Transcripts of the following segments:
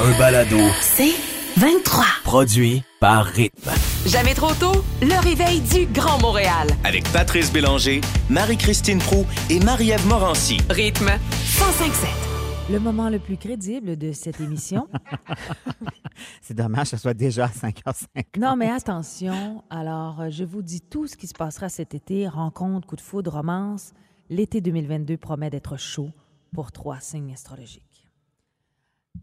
un balado C'est 23. produit par Rythme. Jamais trop tôt, le réveil du Grand Montréal. Avec Patrice Bélanger, Marie-Christine Prou et Marie-Ève Morancy. Rythme 1057. Le moment le plus crédible de cette émission. C'est dommage que ce soit déjà à 5h05. non, mais attention. Alors, je vous dis tout ce qui se passera cet été. Rencontre, coup de foudre, romance. L'été 2022 promet d'être chaud pour trois signes astrologiques.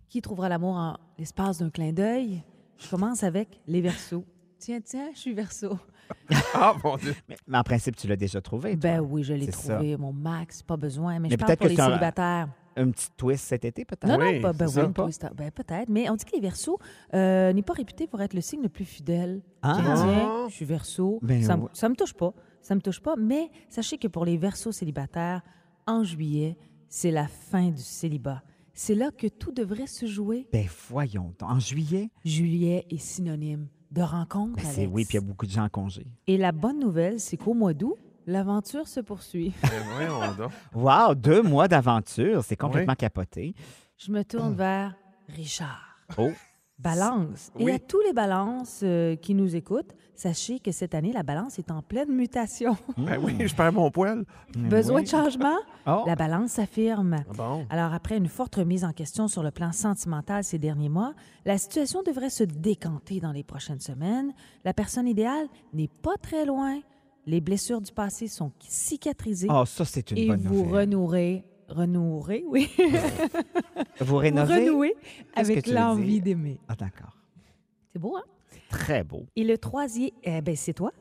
Qui trouvera l'amour en l'espace d'un clin d'œil? Je commence avec les Verseaux. Tiens, tiens, je suis Verseau. Ah, mon Dieu. Mais, mais en principe, tu l'as déjà trouvé. toi. Ben oui, je l'ai trouvé, mon max, pas besoin. Mais, Mais je parle peut-être pour que les un- célibataires. Un petit twist cet été, peut-être? Non, Oui, non, pas, ben oui, ça. ben peut-être. Mais on dit que les Verseaux euh, n'est pas réputé pour être le signe le plus fidèle. Ah. Tiens, tiens, je suis Verseau. Ben ça, ça me touche pas. Ça me touche pas. Mais sachez que pour les Verseaux célibataires, en juillet, c'est la fin du célibat. C'est là que tout devrait se jouer. Ben voyons donc. En juillet? Juillet est synonyme de rencontre. Ben, c'est oui, puis il y a beaucoup de gens en congé. Et la bonne nouvelle, c'est qu'au mois d'août, l'aventure se poursuit. Ben. Wow, deux mois d'aventure, c'est complètement capoté. Je me tourne vers Richard. Oh, Balance. Et à tous les balances euh, qui nous écoutent, sachez que cette année, la balance est en pleine mutation. Ben oui, je perds mon poil. Besoin de changement? Oh. La balance s'affirme. Ah Bon? Alors, après une forte remise en question sur le plan sentimental ces derniers mois, la situation devrait se décanter dans les prochaines semaines. La personne idéale n'est pas très loin. Les blessures du passé sont cicatrisées Oh, ça, c'est une et bonne vous nouvelle. renouerez, renouerez, oui, Vous rénovez? que avec l'envie d'aimer. Ah, d'accord. C'est beau, hein? Très beau. Et le troisième, eh ben, c'est toi.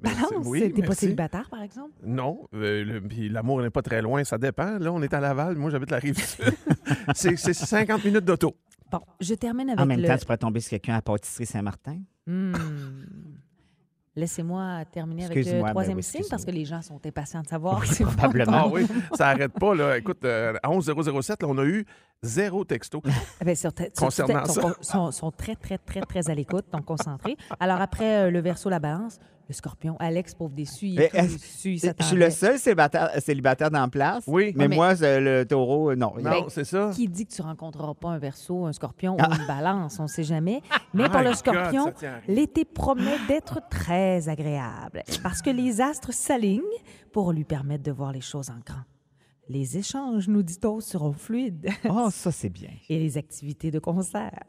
Ben, Balance, oui, t'es pas célibataire, par exemple? Non, euh, l'amour n'est pas très loin, ça dépend. Là, on est à Laval, moi j'habite la rive sud. c'est c'est 50 minutes d'auto. Bon, je termine avec En même le... temps, tu pourrais tomber sur quelqu'un à Pâtisserie Saint-Martin. Hmm. Laissez-moi terminer avec le ben troisième oui, signe parce que les gens sont impatients de savoir. Oui, probablement. Ah oui, ça arrête pas. Là. Écoute, euh, à 11007, là, on a eu zéro texto. Eh sur- sur- Concernant sont, ça. sont, sont très, très, très, très à l'écoute, donc concentrés. Alors, après euh, le verso, la balance, le scorpion, Alex, pauvre déçu, il Mais, est tout déçu, il Je suis s'attendait. le seul célibataire, célibataire dans la place? Oui. Mais, Ah, mais- moi, c'est le taureau, euh, non. Non, c'est ça. Qui dit que tu rencontreras pas un verso, un scorpion Ah. ou une balance? On ne sait jamais. Mais My pour le God, scorpion, ça tient à rien. l'été promet d'être très agréable parce que les astres s'alignent pour lui permettre de voir les choses en grand. Les échanges, nous dit-on, seront fluides Oh, ça, c'est bien. et les activités de concert.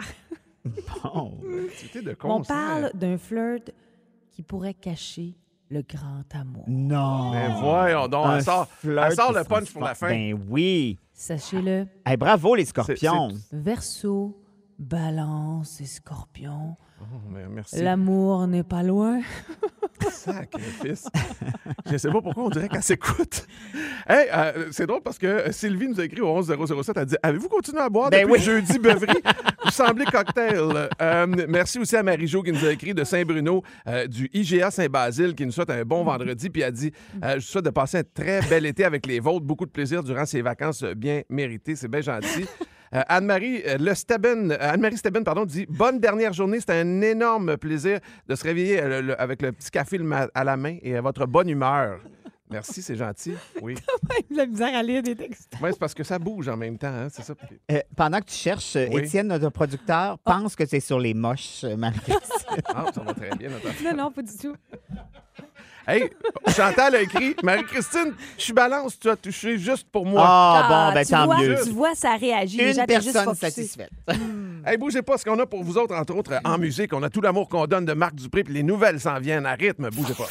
Bon. Activité de On concert. parle d'un flirt qui pourrait cacher le grand amour. Non. Ben voyons donc, Un elle sort, flirt elle sort qui le se punch pour la fin. Ben oui. Sachez-le, Hey, bravo, les scorpions. verso, balance et scorpion, Oh, l'amour n'est pas loin. Sacrifice. Je sais pas pourquoi on dirait qu'elle s'écoute. Hey, euh, c'est drôle parce que Sylvie nous a écrit au 11007. Elle dit Avez-vous continué à boire Ben depuis oui. jeudi beuverie? Vous semblez cocktail. Euh, merci aussi à Marie-Jo qui nous a écrit de Saint-Bruno, euh, du IGA Saint-Basile, qui nous souhaite un bon vendredi. Puis elle dit euh, Je vous souhaite de passer un très bel été avec les vôtres. Beaucoup de plaisir durant ces vacances bien méritées. C'est bien gentil. Euh, Anne-Marie euh, Le Steben, euh, Anne-Marie Steben, pardon, dit bonne dernière journée. C'était un énorme plaisir de se réveiller euh, le- avec le petit café le ma- à la main et à votre bonne humeur. Merci, c'est gentil. Oui. la misère à lire des textes. Ouais, c'est parce que ça bouge en même temps, hein, c'est ça. Euh, pendant que tu cherches, Oui. Étienne, notre producteur, pense que c'est sur les moches, euh, Marie-Christine. Ah, ça va très bien, notre. Non, non, pas du tout. Hey, Chantal a écrit Marie-Christine, je suis balance, tu as touché juste pour moi. Ah, bon, ben tu tant vois, mieux. Tu vois, ça réagit. Une juste personne satisfaite. Hey, bougez pas, ce qu'on a pour vous autres, entre autres, en musique. On a tout l'amour qu'on donne de Marc Dupré, puis les nouvelles s'en viennent à rythme. Bougez pas.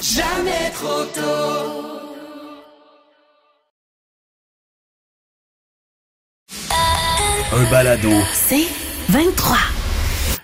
Un balado. C'est 23.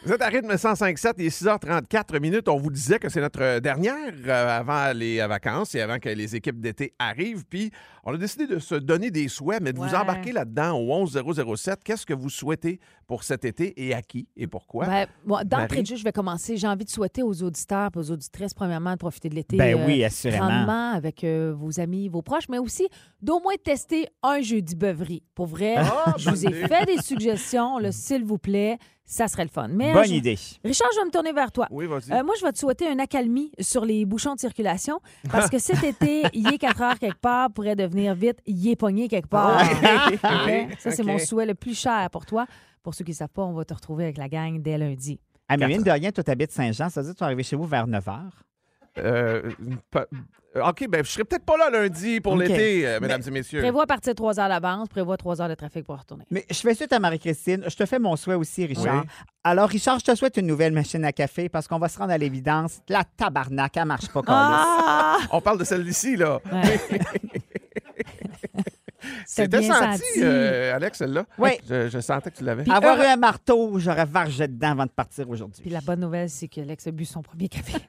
Vous êtes à rythme 105.7, il est 6h34 minutes. On vous disait que c'est notre dernière euh, avant les euh, vacances et avant que les équipes d'été arrivent. Puis, on a décidé de se donner des souhaits, mais de vous embarquer là-dedans au 11007. Qu'est-ce que vous souhaitez pour cet été et à qui et pourquoi? Ben, bon, D'entrée de jeu, je vais commencer. J'ai envie de souhaiter aux auditeurs et aux auditrices, premièrement, de profiter de l'été. Ben euh, oui, assurément. grandement avec euh, vos amis, vos proches, mais aussi d'au moins tester un jeudi beuverie. Pour vrai, Ah, je vous ai fait des suggestions, s'il vous plaît. Ça serait le fun. Mais, Bonne je- idée. Richard, je vais me tourner vers toi. Oui, vas-y. Euh, moi, je vais te souhaiter une accalmie sur les bouchons de circulation parce que cet été, il est 4 heures quelque part pourrait devenir vite, il est pogné quelque part. Ah. OK? Ça, c'est mon souhait le plus cher pour toi. Pour ceux qui ne savent pas, on va te retrouver avec la gang dès lundi. Ah, mais mine de rien, toi, t'habites Saint-Jean, ça veut dire que tu vas arriver chez vous vers 9 h. Euh, euh, OK, ben je serai peut-être pas là lundi pour l'été, euh, mesdames et messieurs. Prévois partir 3 heures d'avance, prévois 3 heures de trafic pour retourner. Mais je fais suite à Marie-Christine. Je te fais mon souhait aussi, Richard. Oui. Alors, Richard, je te souhaite une nouvelle machine à café parce qu'on va se rendre à l'évidence. La tabarnak, elle marche pas comme Ah! On parle de celle d'ici, là. Ouais. C'était senti, senti. euh, Alex, celle-là? Oui. Je, je sentais que tu l'avais. Puis Avoir heureux- eu un marteau, j'aurais vargé dedans avant de partir aujourd'hui. Puis la bonne nouvelle, c'est que Lex a bu son premier café.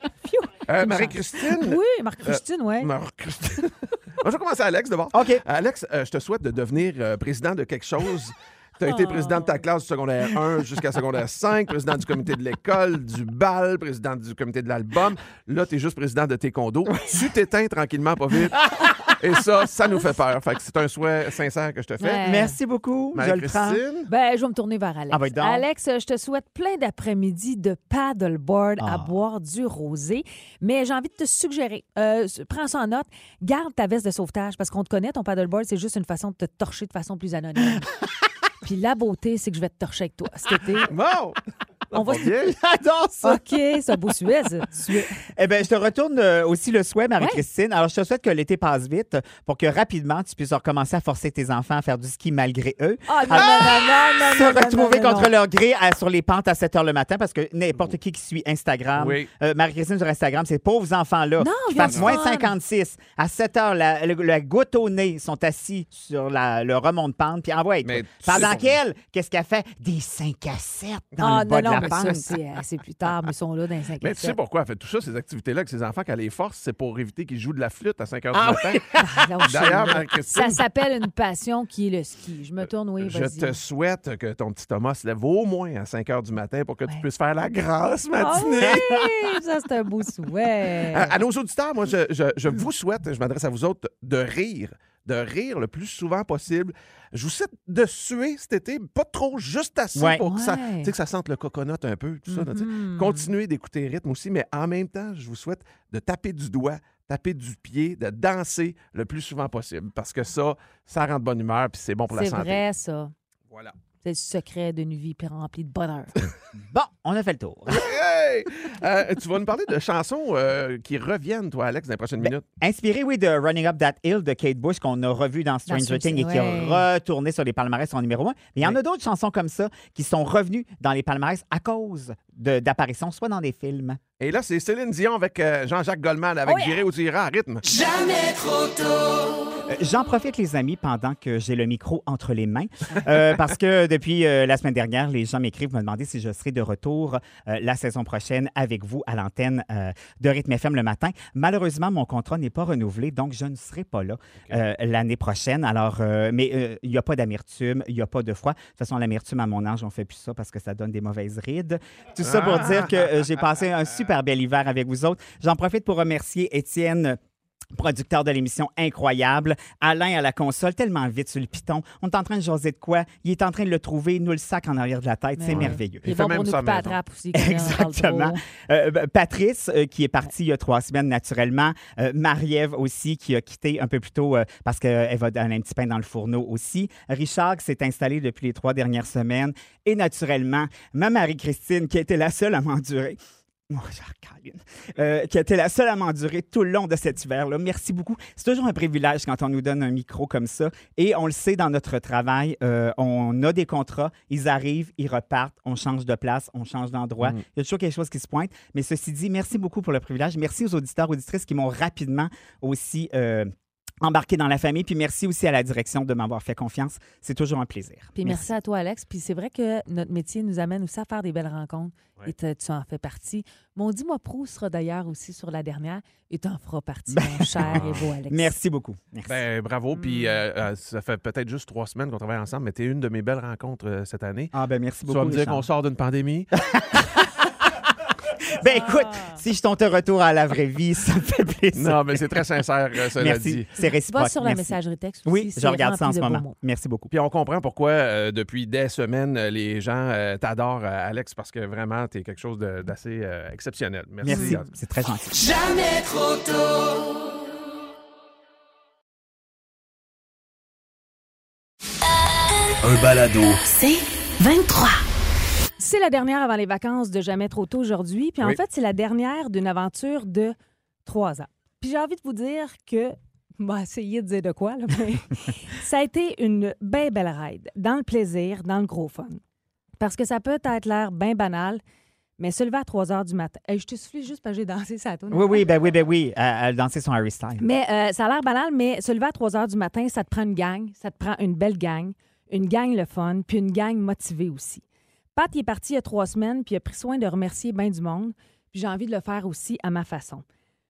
Euh, Marie-Christine? Oui, Marc-Christine, oui. Marie-Christine. Moi, je vais commencer à Alex d'abord. OK. Alex, euh, je te souhaite de devenir euh, président de quelque chose. Tu as été président de ta classe du secondaire 1 jusqu'à secondaire 5, président du comité de l'école, du bal, président du comité de l'album. Là, tu es juste président de tes condos. Tu t'éteins tranquillement, pas vite. Et ça, ça nous fait peur. Fait que c'est un souhait sincère que je te fais. Ouais. Merci beaucoup. Je le prends. Marie-Christine? Ben, je vais me tourner vers Alex. Ah, donc. Alex, je te souhaite plein d'après-midi de paddleboard à Ah. boire du rosé. Mais j'ai envie de te suggérer, euh, prends ça en note, garde ta veste de sauvetage parce qu'on te connaît, ton paddleboard, c'est juste une façon de te torcher de façon plus anonyme. Puis la beauté, c'est que je vais te torcher avec toi cet été. Bon! On va bien? J'adore ça. OK, c'est un beau Suez. Suez. Eh bien, je te retourne euh, aussi le souhait, Marie-Christine. Alors, je te souhaite que l'été passe vite pour que rapidement, tu puisses recommencer à forcer tes enfants à faire du ski malgré eux. Ah, non, non, non, non, non, se non, retrouver non, contre non. leur gré à- sur les pentes à 7 h le matin parce que n'importe qui qui suit Instagram, Oui. euh, Marie-Christine sur Instagram, ces pauvres enfants-là qui ils ont fassent du moins de fun. 56 à 7 h, la, le- la goutte au nez, sont assis sur la- le remont de pente, puis envoie. Mais Pendant qu'elle, qu'est-ce qu'elle fait? Des 5 à 7 dans Ah, le bas non, de la ça, c'est euh, plus tard, mais ils sont là dans les 5 Mais tu sais pourquoi? Elle fait tout ça, ces activités-là, avec ses enfants, qu'elle les force, c'est pour éviter qu'ils jouent de la flûte à 5 h Ah du matin. D'ailleurs, Marie-Christine, Ça s'appelle une passion qui est le ski. Je me tourne, oui, je vas-y. te souhaite que ton petit Thomas se lève au moins à 5 h du matin pour que tu puisses faire la grasse Ah matinée. oui, ça, c'est un beau souhait. À, à nos auditeurs, moi, je, je- je vous souhaite, je m'adresse à vous autres, de rire, de rire le plus souvent possible. Je vous souhaite de suer cet été, pas trop, juste assez Ouais. pour que, ça, Ouais. tu sais, que ça sente le coconut un peu, tout ça. Mhm. Continuez d'écouter rythme aussi, mais en même temps, je vous souhaite de taper du doigt, taper du pied, de danser le plus souvent possible, parce que ça, ça rend de bonne humeur, puis c'est bon pour la C'est santé. vrai, ça. Voilà. C'est le secret d'une vie remplie de bonheur. Bon, on a fait le tour. Hey! Euh, tu vas nous parler de chansons euh, qui reviennent, toi, Alex, dans les prochaines Ben, minutes. Inspiré, oui, de Running Up That Hill de Kate Bush qu'on a revu dans Stranger Things et qui a retourné sur les palmarès en numéro un. Mais il y en a d'autres chansons comme ça qui sont revenues dans les palmarès à cause d'apparitions, soit dans des films. Et là, c'est Céline Dion avec euh, Jean-Jacques Goldman avec Oh yeah! J'irai où tu iras à rythme. Euh, J'en profite, les amis, pendant que j'ai le micro entre les mains, euh, parce que depuis euh, la semaine dernière, les gens m'écrivent me demander si je serai de retour euh, la saison prochaine avec vous à l'antenne euh, de Rythme FM le matin. Malheureusement, mon contrat n'est pas renouvelé, donc je ne serai pas là euh, l'année prochaine. Alors, euh, mais euh, il n'y a pas d'amertume, il n'y a pas de froid. De toute façon, l'amertume à mon âge, on fait plus ça parce que ça donne des mauvaises rides. Tout ça pour dire que euh, j'ai passé un super bel hiver avec vous autres. J'en profite pour remercier Étienne producteur de l'émission incroyable. Alain à la console, tellement vite sur le piton. On est en train de jaser de quoi? Il est en train de le trouver, nous le sac en arrière de la tête. C'est Ouais. merveilleux. Il est fait bon même pour nous ça à trappe aussi. Exactement. Euh, ben, Patrice, euh, qui est partie il y a trois semaines naturellement. Euh, Marie-Ève aussi, qui a quitté un peu plus tôt euh, parce qu'elle va donner un petit pain dans le fourneau aussi. Richard, qui s'est installé depuis les trois dernières semaines. Et naturellement, ma Marie-Christine, qui a été la seule à m'endurer. Euh, qui a été la seule à m'endurer tout le long de cet hiver-là. Merci beaucoup. C'est toujours un privilège quand on nous donne un micro comme ça. Et on le sait dans notre travail, euh, on a des contrats, ils arrivent, ils repartent, on change de place, on change d'endroit. Mm. Il y a toujours quelque chose qui se pointe. Mais ceci dit, merci beaucoup pour le privilège. Merci aux auditeurs, auditrices qui m'ont rapidement aussi euh, embarqué dans la famille. Puis merci aussi à la direction de m'avoir fait confiance. C'est toujours un plaisir. Puis merci. à toi, Alex. Puis c'est vrai que notre métier nous amène aussi à faire des belles rencontres. Ouais. Et te- tu en fais partie. Mon dis-moi Pro sera d'ailleurs aussi sur la dernière et tu en feras partie, Ben- mon cher et beau Alex. Merci beaucoup. Merci. Ben, bravo. Mm. Puis euh, euh, ça fait peut-être juste trois semaines qu'on travaille ensemble, mais tu es une de mes belles rencontres euh, cette année. ah ben merci Tu beaucoup. vas me dire qu'on sort d'une pandémie. Ben écoute, si je tente un retour à la vraie vie, ça me fait plaisir. non, mais c'est très sincère, euh, cela Merci. dit. C'est réciproque. Va sur la Merci. messagerie texte aussi. Oui, c'est je regarde ça en rempli ce de beaux moment. mots. Merci beaucoup. Puis on comprend pourquoi, euh, depuis des semaines, euh, les gens euh, t'adorent, euh, Alex, parce que vraiment, tu es quelque chose de- d'assez euh, exceptionnel. Merci. Merci. C'est très gentil. Jamais trop tôt. Un balado. C'est 23. C'est la dernière avant les vacances de Jamais trop tôt aujourd'hui. Puis en Oui. fait, c'est la dernière d'une aventure de trois ans. Puis j'ai envie de vous dire que, on va essayer de dire de quoi, là, mais ça a été une bien belle ride, dans le plaisir, dans le gros fun. Parce que ça peut être l'air bien banal, mais se lever à 3 heures du matin. Hey, je te souffle juste parce que j'ai dansé ça tourne. Oui, oui, ben oui, ben oui. Elle, elle dansait son Harry Styles. Mais euh, ça a l'air banal, mais se lever à 3 heures du matin, ça te prend une gang, ça te prend une belle gang, une gang le fun, puis une gang motivée aussi. Pat, il est parti il y a trois semaines, puis il a pris soin de remercier bien du monde, puis j'ai envie de le faire aussi à ma façon.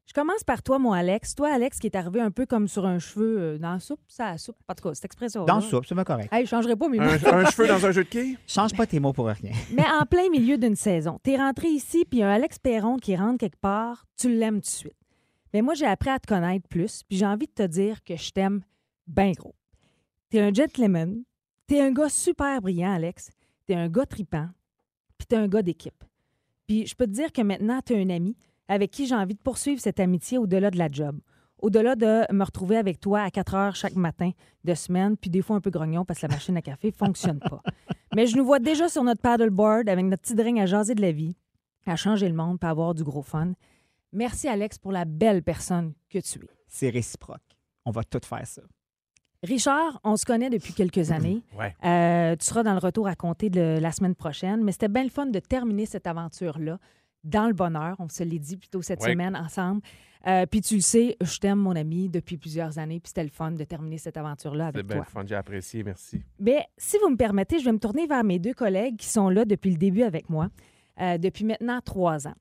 Je commence par toi, mon Alex. Toi, Alex, qui est arrivé un peu comme sur un cheveu euh, dans la soupe, ça la soupe. En tout cas, cette expression Dans le soupe, c'est pas correct. Hey, je changerai pas mes mots. Un, un cheveu dans un jeu de quilles? Change pas tes mots pour rien. Mais en plein milieu d'une saison, t'es rentré ici, puis il y a un Alex Perron qui rentre quelque part, tu l'aimes tout de suite. Mais moi, j'ai appris à te connaître plus, puis j'ai envie de te dire que je t'aime bien gros. T'es un gentleman, t'es un gars super brillant, Alex, t'es un gars tripant, puis t'es un gars d'équipe. Puis je peux te dire que maintenant, t'es un ami avec qui j'ai envie de poursuivre cette amitié au-delà de la job. Au-delà de me retrouver avec toi à 4 heures chaque matin de semaine, puis des fois un peu grognon parce que la machine à café fonctionne pas. Mais je nous vois déjà sur notre paddleboard avec notre petit drink à jaser de la vie, à changer le monde, puis à avoir du gros fun. Merci, Alex, pour la belle personne que tu es. C'est réciproque. On va tout faire ça. Richard, on se connaît depuis quelques années. Ouais. Euh, tu seras dans le retour à compter de la semaine prochaine, mais c'était bien le fun de terminer cette aventure-là dans le bonheur. On se l'est dit plutôt cette Ouais. semaine ensemble. Euh, puis tu le sais, je t'aime, mon ami, depuis plusieurs années, puis c'était le fun de terminer cette aventure-là avec bien toi. le fun, j'ai apprécié, merci. Mais si vous me permettez, je vais me tourner vers mes deux collègues qui sont là depuis le début avec moi, euh, depuis maintenant trois ans.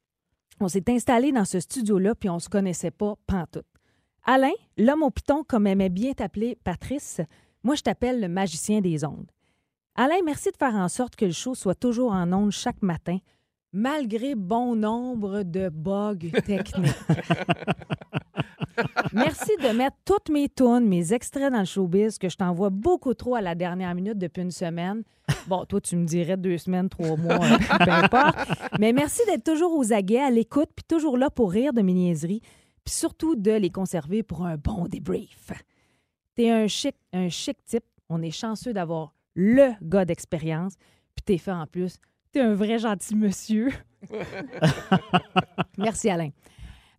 On s'est installés dans ce studio-là, puis on se connaissait pas pantoute. Alain, l'homme au piton, comme aimait bien t'appeler Patrice, moi je t'appelle le magicien des ondes. Alain, merci de faire en sorte que le show soit toujours en ondes chaque matin, malgré bon nombre de bugs techniques. Merci de mettre toutes mes tunes, mes extraits dans le showbiz, que je t'envoie beaucoup trop à la dernière minute depuis une semaine. Bon, toi, tu me dirais deux semaines, trois mois, euh, peu importe. Mais merci d'être toujours aux aguets, à l'écoute, puis toujours là pour rire de mes niaiseries, puis surtout de les conserver pour un bon débrief. T'es un chic, un chic type. On est chanceux d'avoir le gars d'expérience, puis t'es fait en plus. T'es un vrai gentil monsieur. Merci, Alain.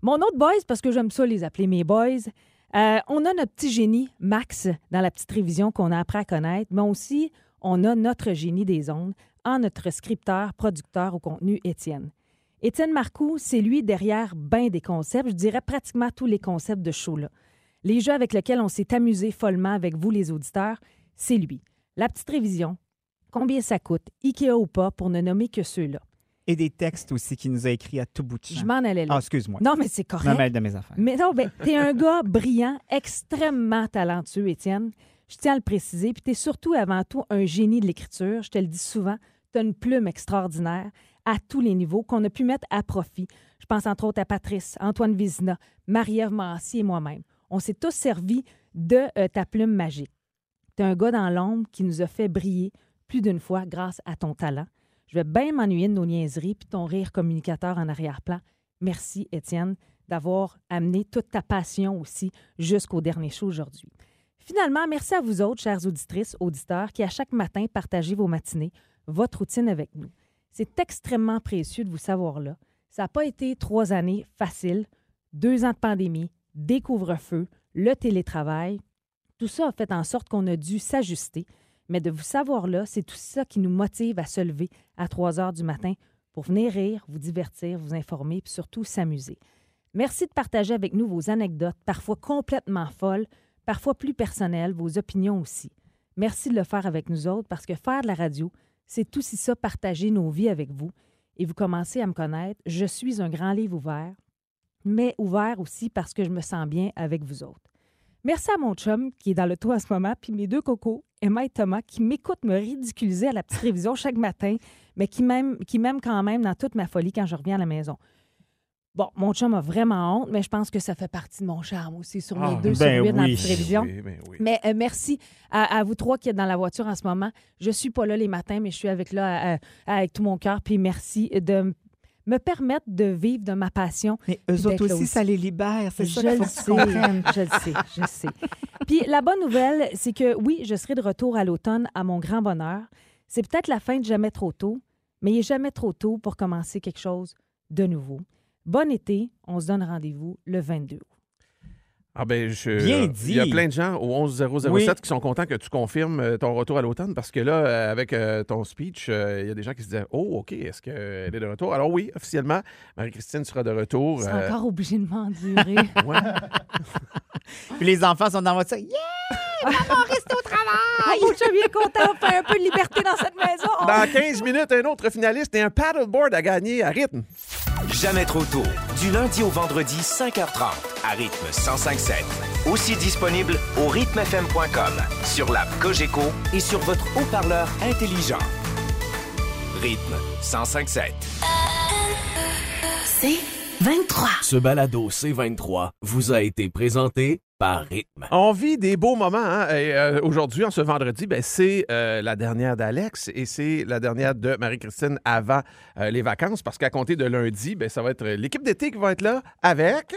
Mon autre boys, parce que j'aime ça les appeler mes boys, euh, on a notre petit génie, Max, dans la petite révision qu'on a appris à connaître, mais aussi on a notre génie des ondes en notre scripteur, producteur au contenu, Étienne. Étienne Marcoux, c'est lui derrière bien des concepts, je dirais pratiquement tous les concepts de show-là. Les jeux avec lesquels on s'est amusé follement avec vous, les auditeurs, c'est lui. La petite révision, combien ça coûte, Ikea ou pas, pour ne nommer que ceux-là. Et des textes aussi qu'il nous a écrits à tout bout de champ. Je m'en allais là. Ah, excuse-moi. non, mais c'est Je correct. mêle de mes affaires. Mais non, ben, t'es un gars brillant, extrêmement talentueux, Étienne. Je tiens à le préciser. Puis t'es surtout, avant tout, un génie de l'écriture. Je te le dis souvent. T'as une plume extraordinaire à tous les niveaux qu'on a pu mettre à profit. Je pense entre autres à Patrice, Antoine Vizina, Marie-Ève Mancier et moi-même. On s'est tous servis de euh, ta plume magique. T'es un gars dans l'ombre qui nous a fait briller plus d'une fois grâce à ton talent. Je vais bien m'ennuyer de nos niaiseries puis ton rire communicateur en arrière-plan. Merci, Étienne, d'avoir amené toute ta passion aussi jusqu'au dernier show aujourd'hui. Finalement, merci à vous autres, chères auditrices, auditeurs, qui à chaque matin partagez vos matinées, votre routine avec nous. C'est extrêmement précieux de vous savoir là. Ça n'a pas été trois années faciles, deux ans de pandémie, des couvre-feux, le télétravail. Tout ça a fait en sorte qu'on a dû s'ajuster. Mais de vous savoir là, c'est tout ça qui nous motive à se lever à 3 heures du matin pour venir rire, vous divertir, vous informer, puis surtout s'amuser. Merci de partager avec nous vos anecdotes, parfois complètement folles, parfois plus personnelles, vos opinions aussi. Merci de le faire avec nous autres parce que faire de la radio, c'est aussi ça, partager nos vies avec vous. Et vous commencez à me connaître, je suis un grand livre ouvert, mais ouvert aussi parce que je me sens bien avec vous autres. Merci à mon chum qui est dans le toit en ce moment, puis mes deux cocos, Emma et Thomas, qui m'écoutent me ridiculiser à la petite révision chaque matin, mais qui m'aiment quand même dans toute ma folie quand je reviens à la maison. Bon, mon chum a vraiment honte, mais je pense que ça fait partie de mon charme aussi sur Ah, mes deux ben sur huit dans la oui. petite révision. Oui, ben oui. Mais euh, merci à, à vous trois qui êtes dans la voiture en ce moment. Je suis pas là les matins, mais je suis avec là euh, avec tout mon cœur. Puis merci de m- me permettre de vivre de ma passion. Mais eux autres là aussi, aussi. ça les libère. C'est ça Je qu'il le sais, je le sais, je le sais. Puis la bonne nouvelle, c'est que oui, je serai de retour à l'automne à mon grand bonheur. C'est peut-être la fin de jamais trop tôt, mais il n'est jamais trop tôt pour commencer quelque chose de nouveau. Bon été, on se donne rendez-vous le 22 août. Ah ben, je, Bien Il y a dit. plein de gens au 11007 Oui. qui sont contents que tu confirmes euh, ton retour à l'automne parce que là, euh, avec euh, ton speech, euh, il y a des gens qui se disaient Oh, OK, est-ce qu'elle est de retour? Alors oui, officiellement, Marie-Christine sera de retour. C'est euh, encore obligé de m'endurer. ouais. Puis les enfants sont dans votre... Yeah! Ah, mon chum, il est content. On fait un peu de liberté dans cette maison. Dans 15 minutes, un autre finaliste et un paddleboard à gagner à rythme. Jamais trop tôt. Du lundi au vendredi, 5h30, à rythme 105.7. Aussi disponible au rythmefm.com, sur l'app Cogeco et sur votre haut-parleur intelligent. Rythme 105.7. C'est 23. Ce balado C23 vous a été présenté par Rythme. On vit des beaux moments. hein, et, euh, Aujourd'hui, en ce vendredi, ben, c'est euh, la dernière d'Alex et c'est la dernière de Marie-Christine avant euh, les vacances parce qu'à compter de lundi, ben, ça va être l'équipe d'été qui va être là avec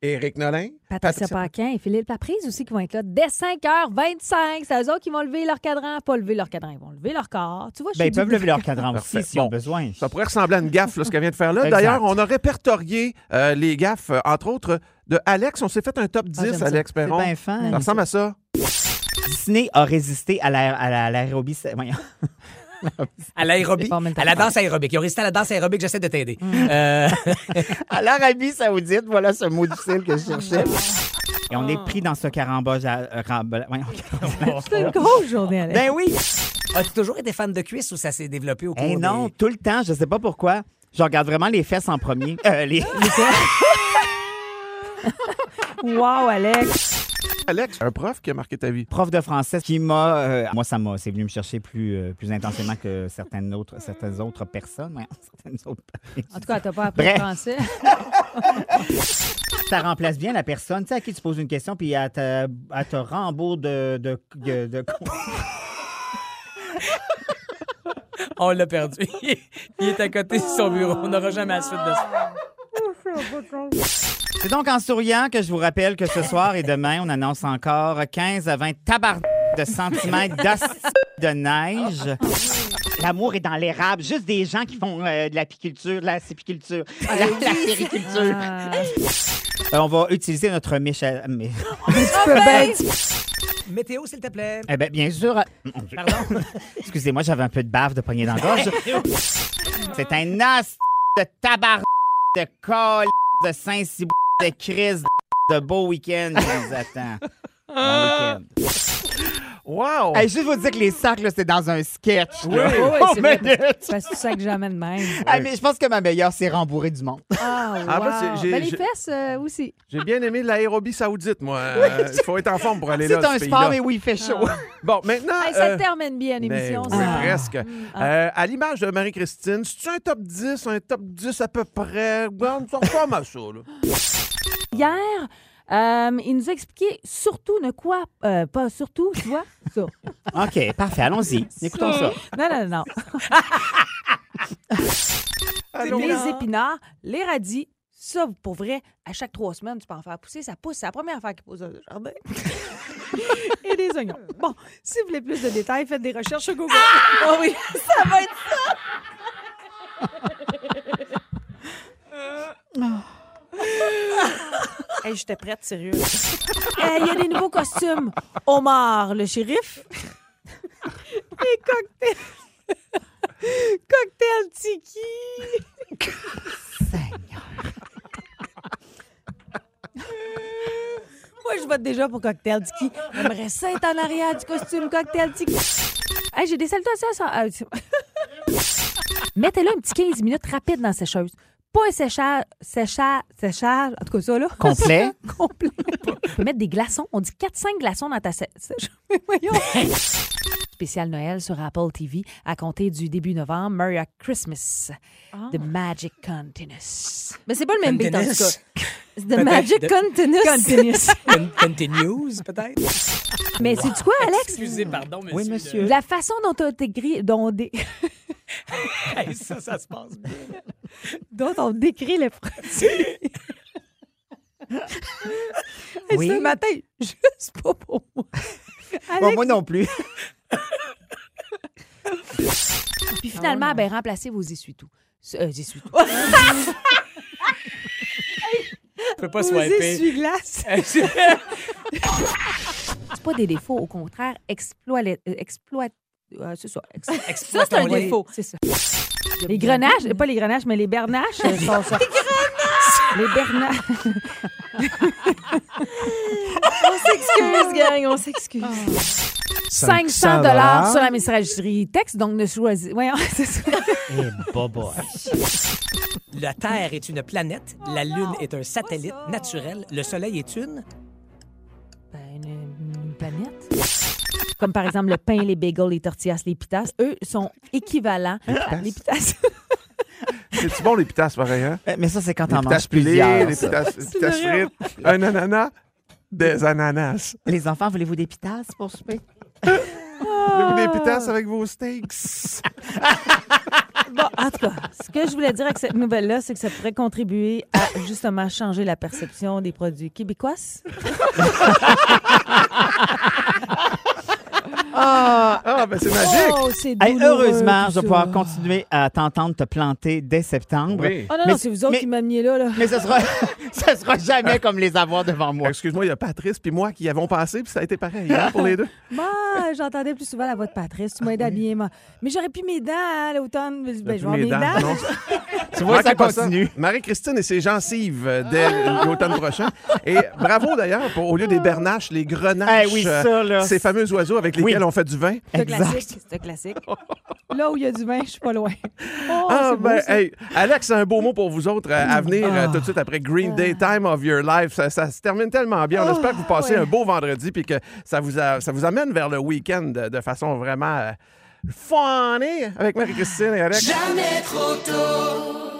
Éric Nolin. Patricia Paquin et Philippe Laprise aussi qui vont être là dès 5h25. C'est eux autres qui vont lever leur cadran. Pas lever leur cadran, ils vont lever leur corps. Tu vois, je Ben, ils peuvent lever leur cadran aussi s'ils ont besoin. Ça pourrait ressembler à une gaffe, là, ce qu'elle vient de faire là. D'ailleurs, on a répertorié euh, les gaffes, entre autres, de Alex. On s'est fait un top 10, Ah. Alex C'est Perron. bien fin. Ça ressemble à ça. Disney a résisté à la- à la- à l'aérobie. voyons. À l'aérobie. La danse aérobique. Ils ont resté à la danse aérobique, j'essaie de t'aider. Mm. Euh, À l'Arabie Saoudite, voilà ce mot difficile que je cherchais. Et on est pris dans ce carambolage. à- euh. C'est une grosse journée, Alex. Ben oui! As-tu toujours été fan de cuisse ou ça s'est développé au cours Eh non, des... tout le temps, je sais pas pourquoi. Je regarde vraiment les fesses en premier. Euh, les... Wow, Alex. Alex, un prof qui a marqué ta vie. prof de français qui m'a. euh, moi, ça m'a. C'est venu me chercher plus, euh, plus intensément que certaines autres, certaines autres personnes. Voyons, certaines autres- En tout cas, t'as pas appris Bref. le français. ça remplace bien la personne tu sais, à qui tu poses une question, puis elle te, elle te rembourre de. de, de- de- On l'a perdu. Il est à côté de son bureau. On n'aura jamais la suite de ça. C'est donc en souriant que je vous rappelle que ce soir et demain, on annonce encore 15 à 20 tabards de centimètres de neige. L'amour est dans l'érable. Juste des gens qui font euh, de l'apiculture, de la sépiculture, la, la sériculture. Ah. Euh, on va utiliser notre mécha... Tu peux bien- Météo, s'il te plaît. Eh bien, bien sûr. euh, mon Dieu. Pardon. Excusez-moi, j'avais un peu de bave de poignée dans la gorge. C'est un as de tabar de col de saint cibou de crise de beau week-end qui nous attend. Bon week-end. Wow! Hey, juste vous dire que les sacs, là, c'était dans un sketch. Oui. là. Oui, oui, Oh, c'est vrai. Parce que tu sais que jamais de même. Ah, mais je pense que ma meilleure, c'est rembourrer du monde. Ah, wow. Ah, bah, c'est- j'ai- Ben, les fesses euh, aussi. J'ai bien aimé l'aérobie saoudite, moi. Euh, Il faut être en forme pour aller là. C'est ce un sport, mais oui, il fait chaud. Bon, maintenant. Hey, ça euh, termine bien mais l'émission. oui, presque. Ah. Euh, à l'image de Marie-Christine, c'est un top 10, un top 10 à peu près? Bon, ça ressemble à ça, là. Hier, euh, il nous a expliqué surtout ne quoi, euh, pas surtout, tu vois, ça. OK, parfait, allons-y. Écoutons ça. Non, non, non. Allons. les épinards, les radis, ça, pour vrai, à chaque trois semaines, tu peux en faire pousser. Ça pousse. C'est la première affaire qui pousse dans le jardin. Et des oignons. Bon, si vous voulez plus de détails, faites des recherches sur Google. Ah oui, ça va être ça. Hey, j'étais prête, sérieux. Il y a des nouveaux costumes. Omar, le shérif. Et cocktail. cocktail tiki. Moi, je vote déjà pour Cocktail Tiki. J'aimerais ça être en arrière du costume Cocktail Tiki. Hey, j'ai des salutations à ça. Ah, Mettez-le un petit 15 minutes rapide dans la sécheuse. Pas un séchage, séchage, séchage, en tout cas ça, là. Complet. Complet. Tu peux mettre des glaçons. On dit 4-5 glaçons dans ta sé- sécheuse. Mais Voyons. Spécial Noël sur Apple TV à compter du début novembre. Merry Christmas. The Magic Continues. Mais c'est pas le même beat, en tout cas. The Magic de- Continues. Continues. Con- Continues, peut-être? Mais c'est quoi, Alex? Excusez, pardon, monsieur. Oui, monsieur. La façon dont on décrit, dont, dé- Hey, ça, ça se passe bien. dont on décrit le produit. Et Oui. Ce matin, juste pas pour moi. Bon, moi non plus. Puis finalement, ben, remplacez vos essuie-tout. Euh, essuie-tout. Je peux pas Vos swiper. essuie-glaces. C'est C'est pas des défauts, au contraire, exploit. euh, exploit euh, c'est ça. ex- Ça, c'est un défaut. C'est ça. Les grenaches, pas les grenaches, mais les bernaches sont sortis. Les bernaches. on s'excuse, gang, on s'excuse. 500 dollars sur la messagerie texte, donc ne choisis. Voyons, c'est ça. La Terre est une planète, la Lune est un satellite naturel, le Soleil est une... Ben, une, une planète. Comme par exemple le pain, les bagels, les tortillas, les pitas. Eux sont équivalents. à- Les pitas. C'est-tu bon, les pitasses, pareil, hein? Euh, Mais ça, c'est quand Les on pitasses mange pilées, plusieurs. les les pitasses frites, un ananas, des ananas. Les enfants, voulez-vous des pitasses pour souper? Voulez-vous des pitasses avec vos steaks? Bon, en tout cas, ce que je voulais dire avec cette nouvelle-là, c'est que ça pourrait contribuer à justement changer la perception des produits québécois. Ah, ben c'est magique! Oh, c'est Hey, douloureux, heureusement, tout je vais ça. pouvoir continuer à t'entendre te planter dès septembre. Oui. Oh non, Mais- non, c'est vous autres mais- qui m'ameniez là, là. Mais ce sera, ce sera jamais comme les avoir devant moi. Excuse-moi, il y a Patrice puis moi qui y avons passé, puis ça a été pareil hein, pour les deux. Moi, j'entendais plus souvent la voix de Patrice. Tu m'as aidé à bien, moi. Mais j'aurais pu mes dents hein, à l'automne. Ben, je vais avoir Mes mes dents, dents. non. Tu vois, ça Manquez pas continue. Marie-Christine et ses gencives euh, dès l'automne prochain. Et bravo d'ailleurs, pour, au lieu des bernaches, les grenaches. Eh oui, ça, là. Ces fameux oiseaux avec lesquels Oui. On fait du vin? C'est classique. C'est classique. Là où il y a du vin, je suis pas loin. Oh, Ah, c'est beau, ben, hey, Alex, un beau mot pour vous autres euh, à venir euh, Ah. tout de suite après Green Day, Time of Your Life. Ça, ça se termine tellement bien. On Ah, espère que vous passez ouais. un beau vendredi puis que ça vous, a- ça vous amène vers le week-end de, de façon vraiment euh, funny avec Marie-Christine et Alex. Jamais trop tôt.